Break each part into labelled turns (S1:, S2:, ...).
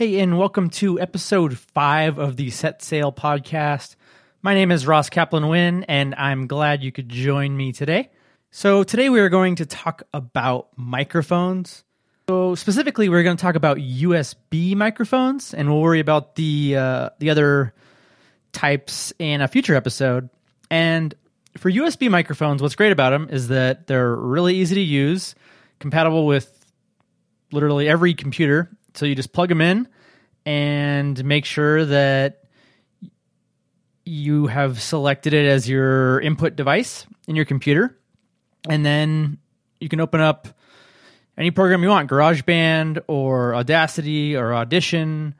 S1: Hey, and welcome to episode five of the Set Sail podcast. My name is Ross Kaplan Wynn, and I'm glad you could join me today. So, today we are going to talk about microphones. So, specifically, we're going to talk about USB microphones, and we'll worry about the uh, the other types in a future episode. And for USB microphones, what's great about them is that they're really easy to use, compatible with literally every computer so you just plug them in and make sure that you have selected it as your input device in your computer. And then you can open up any program you want GarageBand or Audacity or Audition.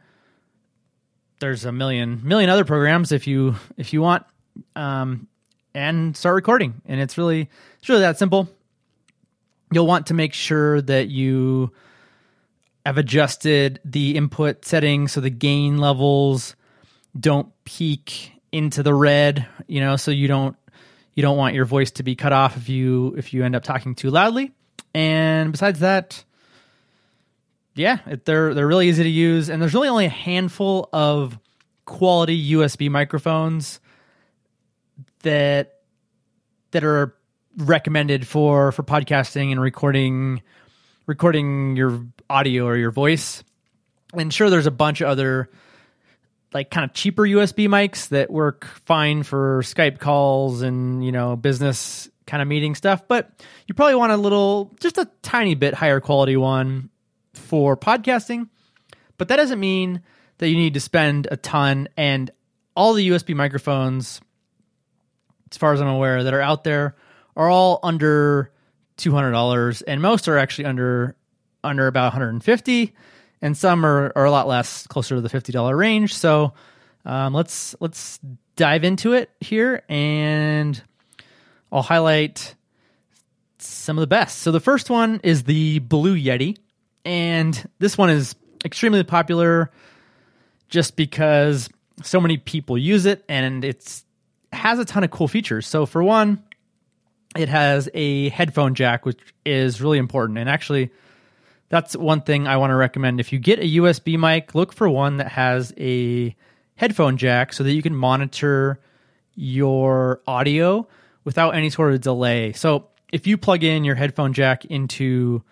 S1: There's a million million other programs if you if you want um, and start recording and it's really it's really that simple you'll want to make sure that you I've adjusted the input settings so the gain levels don't peak into the red, you know, so you don't you don't want your voice to be cut off if you if you end up talking too loudly. And besides that, yeah, it, they're they're really easy to use and there's really only a handful of quality USB microphones that that are recommended for for podcasting and recording recording your audio or your voice. And sure, there's a bunch of other like kind of cheaper USB mics that work fine for Skype calls and you know business kind of meeting stuff. But you probably want a little, just a tiny bit higher quality one for podcasting. But that doesn't mean that you need to spend a ton. And all the USB microphones, as far as I'm aware, that are out there are all under two hundred dollars, and most are actually under under about 150 and some are, are a lot less closer to the $50 range. So um, let's let's dive into it here and i'll highlight some of the best. So the first one is the blue yeti and this one is extremely popular just because so many people use it and it's has a ton of cool features. So for one it has a headphone jack which is really important and actually that's one thing I want to recommend. If you get a USB mic, look for one that has a headphone jack so that you can monitor your audio without any sort of delay. So if you plug in your headphone jack into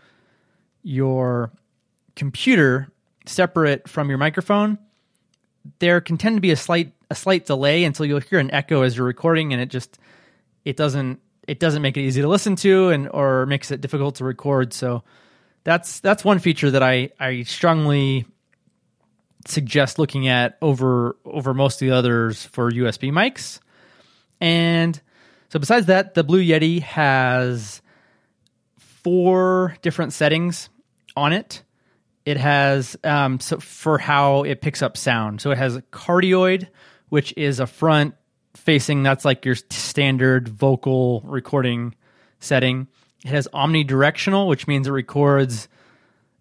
S1: your computer separate from your microphone, there can tend to be a slight a slight delay until you'll hear an echo as you're recording and it just it doesn't it doesn't make it easy to listen to and or makes it difficult to record. So that's that's one feature that I I strongly suggest looking at over over most of the others for USB mics. And so besides that, the Blue Yeti has four different settings on it. It has um, so for how it picks up sound. So it has a cardioid, which is a front facing. That's like your standard vocal recording setting. It has omnidirectional, which means it records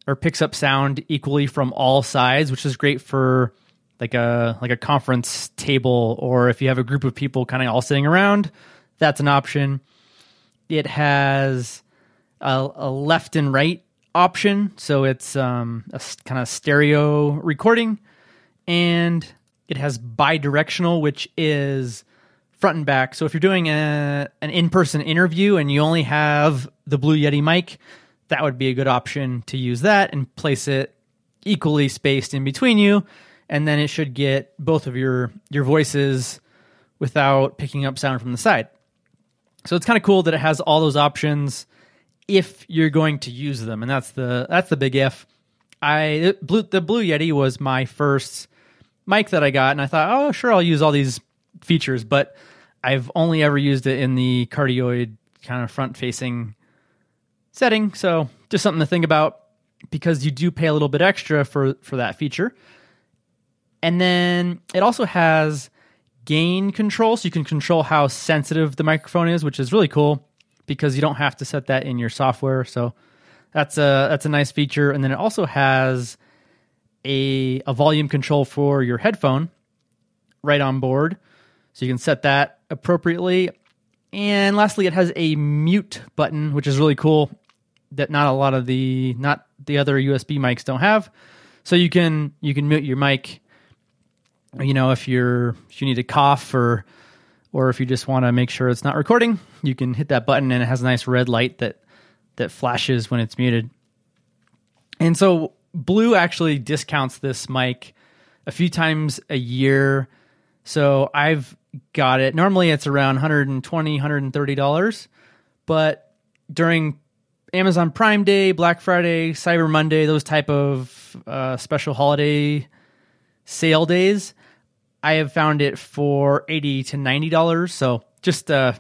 S1: or picks up sound equally from all sides, which is great for like a like a conference table or if you have a group of people kind of all sitting around, that's an option. It has a, a left and right option, so it's um, a kind of stereo recording, and it has bidirectional, which is front and back. So if you're doing a, an in-person interview and you only have the Blue Yeti mic, that would be a good option to use that and place it equally spaced in between you and then it should get both of your your voices without picking up sound from the side. So it's kind of cool that it has all those options if you're going to use them and that's the that's the big if. I blue, the Blue Yeti was my first mic that I got and I thought, "Oh, sure, I'll use all these features, but I've only ever used it in the cardioid kind of front facing setting. So just something to think about because you do pay a little bit extra for for that feature. And then it also has gain control so you can control how sensitive the microphone is, which is really cool because you don't have to set that in your software. So that's a that's a nice feature and then it also has a a volume control for your headphone right on board. So you can set that appropriately. And lastly, it has a mute button, which is really cool that not a lot of the not the other USB mics don't have. So you can you can mute your mic. You know, if you're if you need to cough or or if you just want to make sure it's not recording, you can hit that button and it has a nice red light that that flashes when it's muted. And so Blue actually discounts this mic a few times a year. So I've got it. Normally it's around 120, 130 dollars, but during Amazon Prime Day, Black Friday, Cyber Monday, those type of uh, special holiday sale days, I have found it for 80 to 90 dollars. So just uh,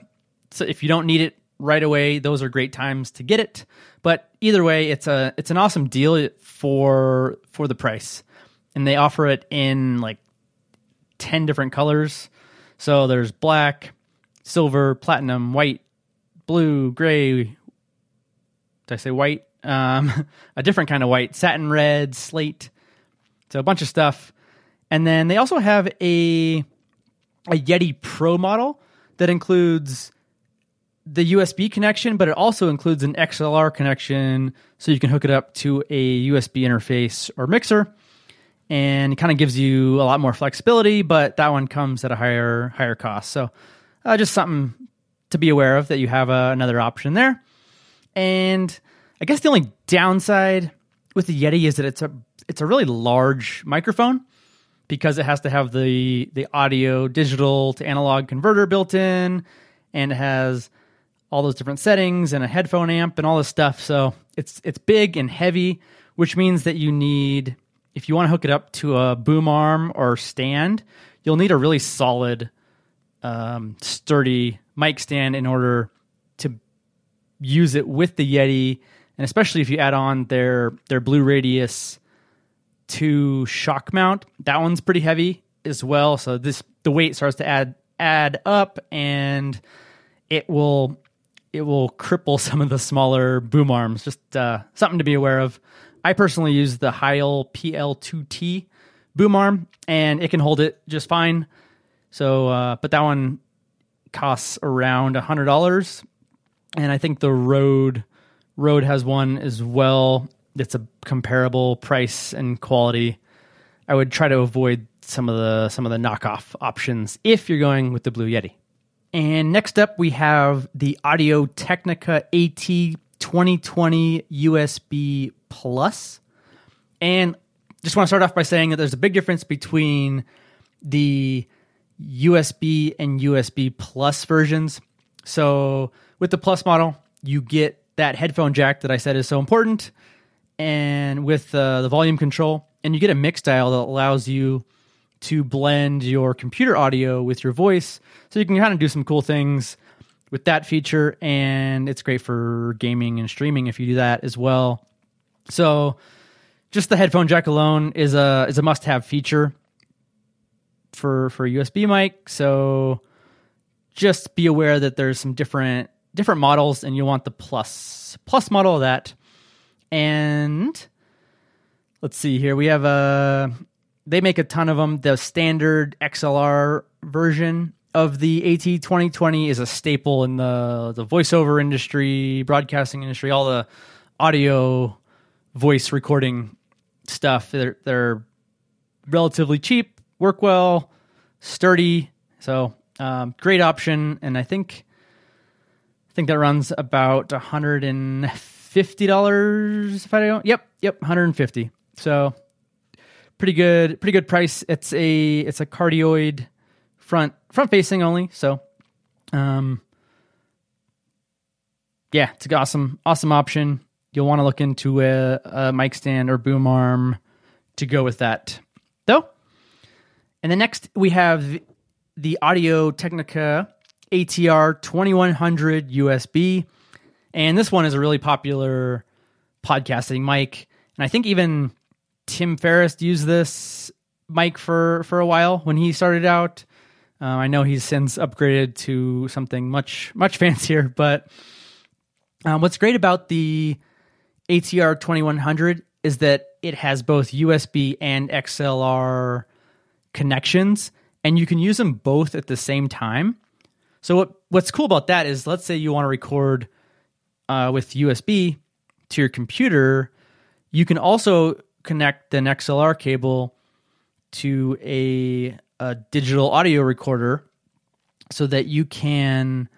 S1: so if you don't need it right away, those are great times to get it. But either way, it's a it's an awesome deal for for the price, and they offer it in like ten different colors. So there's black, silver, platinum, white, blue, gray. Did I say white? Um, a different kind of white, satin red, slate. So a bunch of stuff, and then they also have a a Yeti Pro model that includes the USB connection, but it also includes an XLR connection so you can hook it up to a USB interface or mixer and it kind of gives you a lot more flexibility, but that one comes at a higher higher cost. So uh, just something to be aware of that you have uh, another option there. And I guess the only downside with the Yeti is that it's a it's a really large microphone because it has to have the the audio digital to analog converter built in and it has all those different settings and a headphone amp and all this stuff. So it's it's big and heavy, which means that you need if you want to hook it up to a boom arm or stand, you'll need a really solid, um, sturdy mic stand in order to use it with the Yeti, and especially if you add on their their Blue Radius two shock mount. That one's pretty heavy as well, so this the weight starts to add add up, and it will it will cripple some of the smaller boom arms. Just uh, something to be aware of. I personally use the Heil PL2T boom arm, and it can hold it just fine. So, uh, but that one costs around a hundred dollars, and I think the Rode Rode has one as well. That's a comparable price and quality. I would try to avoid some of the some of the knockoff options if you're going with the Blue Yeti. And next up, we have the Audio Technica AT 2020 USB Plus. And just want to start off by saying that there's a big difference between the USB and USB Plus versions. So with the Plus model, you get that headphone jack that I said is so important, and with uh, the volume control, and you get a mix dial that allows you to blend your computer audio with your voice, so you can kind of do some cool things with that feature, and it's great for gaming and streaming if you do that as well. So, just the headphone jack alone is a is a must have feature for for USB mic. So, just be aware that there's some different different models, and you'll want the plus plus model of that. And let's see here, we have a they make a ton of them. The standard XLR version of the AT 2020 is a staple in the the voiceover industry, broadcasting industry, all the audio voice recording stuff. They're they're relatively cheap, work well, sturdy. So um, great option, and I think I think that runs about hundred and fifty dollars. If I don't, yep, yep, hundred and fifty. So pretty good, pretty good price. It's a it's a cardioid front front facing only. So, um, yeah, it's an awesome awesome option. You'll want to look into a, a mic stand or boom arm to go with that, though. And then next we have the Audio Technica ATR 2100 USB. And this one is a really popular podcasting mic. And I think even Tim Ferriss used this mic for, for a while when he started out. Uh, I know he's since upgraded to something much much fancier, but um, what's great about the ATR 2100 is that it has both USB and XLR connections, and you can use them both at the same time. So what what's cool about that is, let's say you want to record uh, with USB to your computer, you can also connect an XLR cable to a, a digital audio recorder so that you can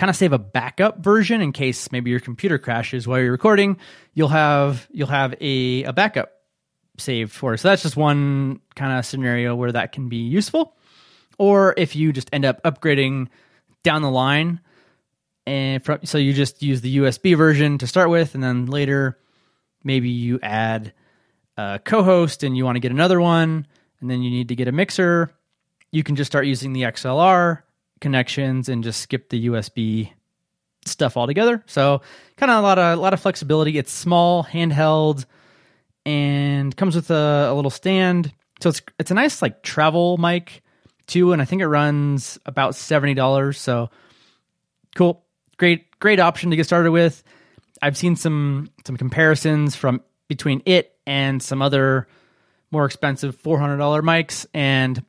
S1: kind of save a backup version in case maybe your computer crashes while you're recording. You'll have you'll have a, a backup saved for. So that's just one kind of scenario where that can be useful. Or if you just end up upgrading down the line, and from, so you just use the USB version to start with, and then later maybe you add a co-host and you want to get another one, and then you need to get a mixer. You can just start using the XLR connections and just skip the USB stuff altogether. So kind of a lot of a lot of flexibility. It's small, handheld, and comes with a, a little stand. So it's it's a nice like travel mic too, and I think it runs about seventy dollars. So cool, great great option to get started with. I've seen some some comparisons from between it and some other more expensive four hundred dollar mics, and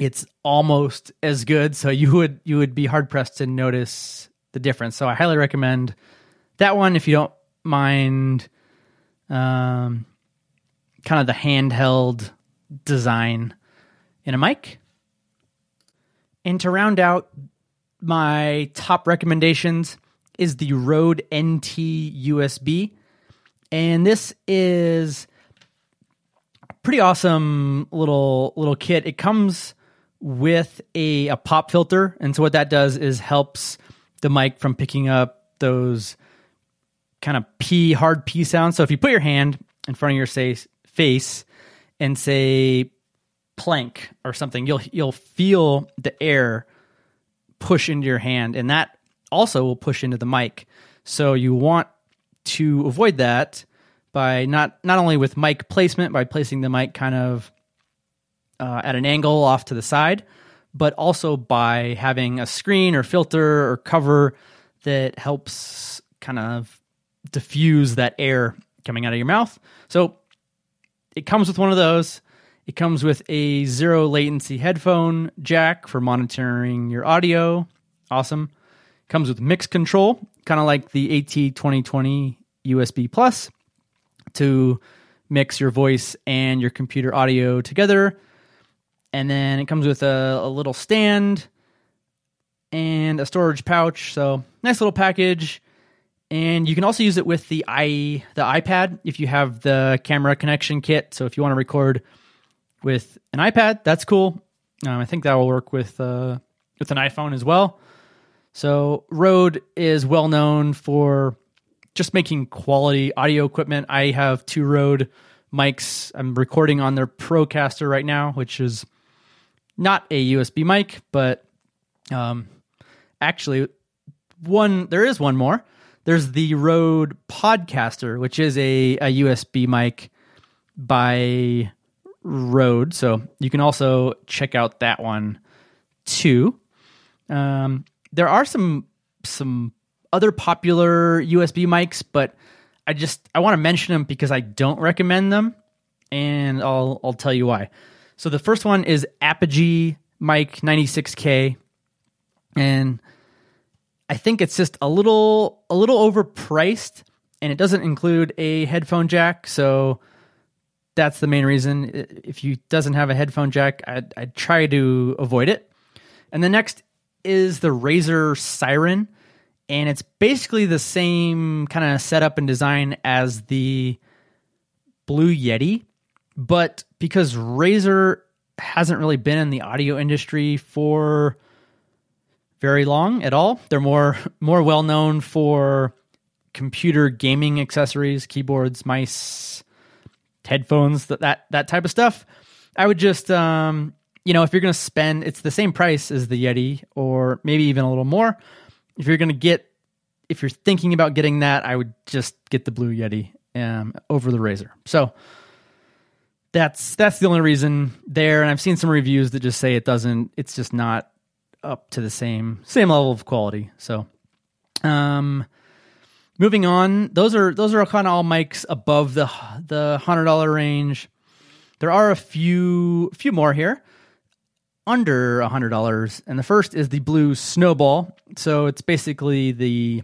S1: it's almost as good. So you would you would be hard pressed to notice the difference. So I highly recommend that one if you don't mind um, kind of the handheld design in a mic. And to round out my top recommendations is the Rode NT USB. And this is pretty awesome little little kit. It comes with a, a pop filter. And so what that does is helps the mic from picking up those kind of P hard P sounds. So if you put your hand in front of your say, face and say plank or something, you'll you'll feel the air push into your hand, and that also will push into the mic. So you want to avoid that by not not only with mic placement by placing the mic kind of uh, at an angle off to the side, but also by having a screen or filter or cover that helps kind of diffuse that air coming out of your mouth. So it comes with one of those. It comes with a zero latency headphone jack for monitoring your audio. Awesome. Comes with mix control, kind of like the AT2020 USB Plus to mix your voice and your computer audio together and then it comes with a, a little stand and a storage pouch. So nice little package. And you can also use it with the i the iPad if you have the camera connection kit. So if you want to record with an iPad, that's cool. Um, I think that will work with uh, with an iPhone as well. So Rode is well known for just making quality audio equipment. I have two Rode mics. I'm recording on their Procaster right now, which is not a USB mic, but um, actually one there is one more. There's the Rode Podcaster, which is a, a USB mic by Rode. So you can also check out that one too. Um, there are some some other popular USB mics, but I just I want to mention them because I don't recommend them, and I'll I'll tell you why. So the first one is Apogee Mic 96K, and I think it's just a little a little overpriced, and it doesn't include a headphone jack. So that's the main reason. If you doesn't have a headphone jack, I'd, I'd try to avoid it. And the next is the Razer Siren, and it's basically the same kind of setup and design as the Blue Yeti, but because Razer hasn't really been in the audio industry for very long at all, they're more more well known for computer gaming accessories, keyboards, mice, headphones, that that, that type of stuff. I would just um, you know, if you're going to spend it's the same price as the Yeti or maybe even a little more. If you're going to get if you're thinking about getting that, I would just get the Blue Yeti um, over the Razer. So, that's that's the only reason there. And i've seen some reviews that just say it doesn't it's just not up to the same same level of quality. So um moving on those are those are kind of all mics above the the hundred dollar range. There are a few few more here. Under a hundred dollars. And the first is the blue snowball. So it's basically the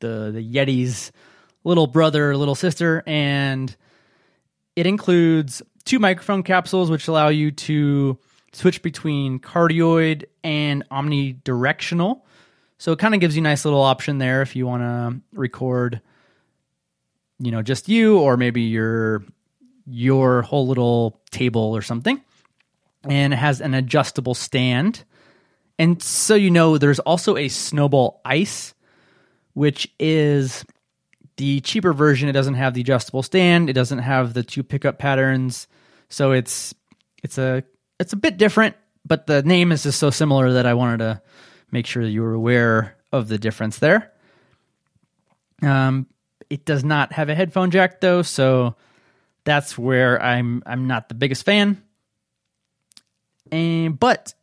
S1: the the yeti's little brother little sister and it includes two microphone capsules, which allow you to switch between cardioid and omnidirectional. So it kind of gives you a nice little option there if you want to record, you know, just you or maybe your your whole little table or something. And it has an adjustable stand. And so you know, there's also a Snowball Ice, which is the cheaper version. It doesn't have the adjustable stand. It doesn't have the two pickup patterns. So it's it's a it's a bit different, but the name is just so similar that I wanted to make sure that you were aware of the difference there. Um, it does not have a headphone jack though, so that's where I'm I'm not the biggest fan. And but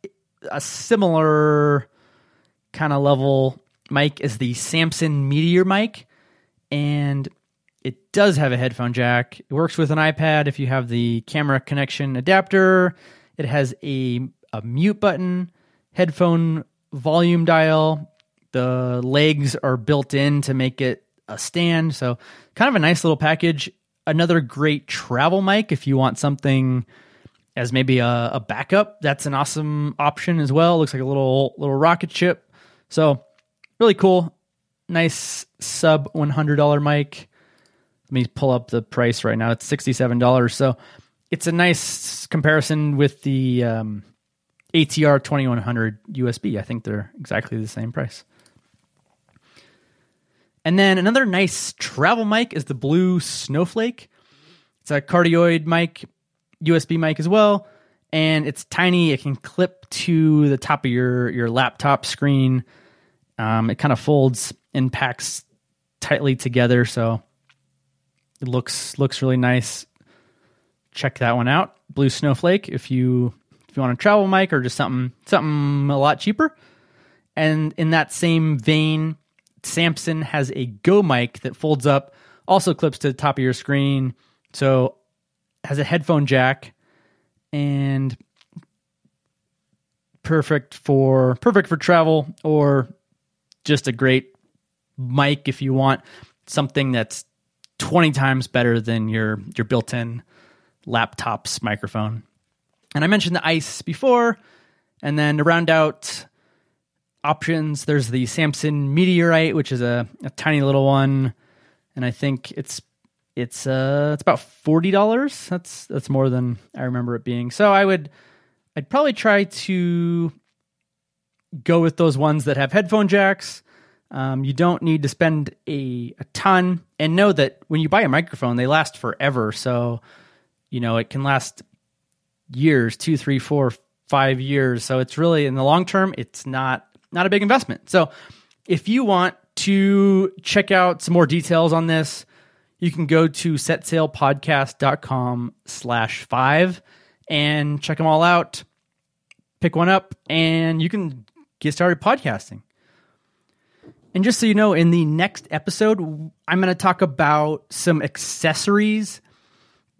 S1: a similar kind of level mic is the Samson Meteor mic, and it does have a headphone jack. It works with an iPad if you have the camera connection adapter. It has a a mute button, headphone volume dial. The legs are built in to make it a stand, so kind of a nice little package. Another great travel mic if you want something as maybe a, a backup. That's an awesome option as well. Looks like a little little rocket ship. So really cool. Nice sub one hundred dollar mic. Let me pull up the price right now. It's sixty seven dollars. So it's a nice comparison with the um, ATR twenty one hundred USB. I think they're exactly the same price. And then another nice travel mic is the Blue Snowflake. It's a cardioid mic USB mic as well, and it's tiny. It can clip to the top of your your laptop screen. Um, it kind of folds and packs tightly together, so it looks looks really nice. Check that one out, Blue Snowflake. If you if you want a travel mic or just something something a lot cheaper. And in that same vein, Samson has a Go mic that folds up, also clips to the top of your screen. So has a headphone jack and perfect for perfect for travel or just a great mic if you want something that's 20 times better than your your built-in laptop's microphone. And I mentioned the ice before and then to round out options there's the Samson Meteorite which is a, a tiny little one and I think it's it's uh it's about forty dollars. That's that's more than I remember it being. So I would I'd probably try to go with those ones that have headphone jacks. Um, you don't need to spend a, a ton, and know that when you buy a microphone, they last forever. So you know it can last years, two, three, four, five years. So it's really in the long term, it's not not a big investment. So if you want to check out some more details on this you can go to setsailpodcast.com slash five and check them all out. Pick one up and you can get started podcasting. And just so you know, in the next episode, I'm going to talk about some accessories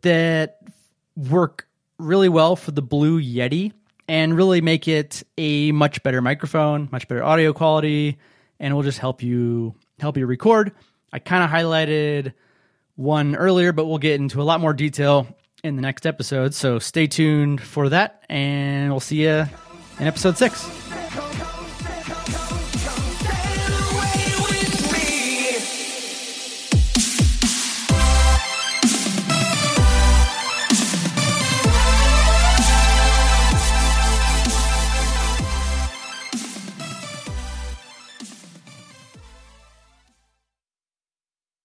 S1: that work really well for the Blue Yeti and really make it a much better microphone, much better audio quality, and will just help you help you record. I kind of highlighted one earlier, but we'll get into a lot more detail in the next episode. So stay tuned for that, and we'll see you in episode six.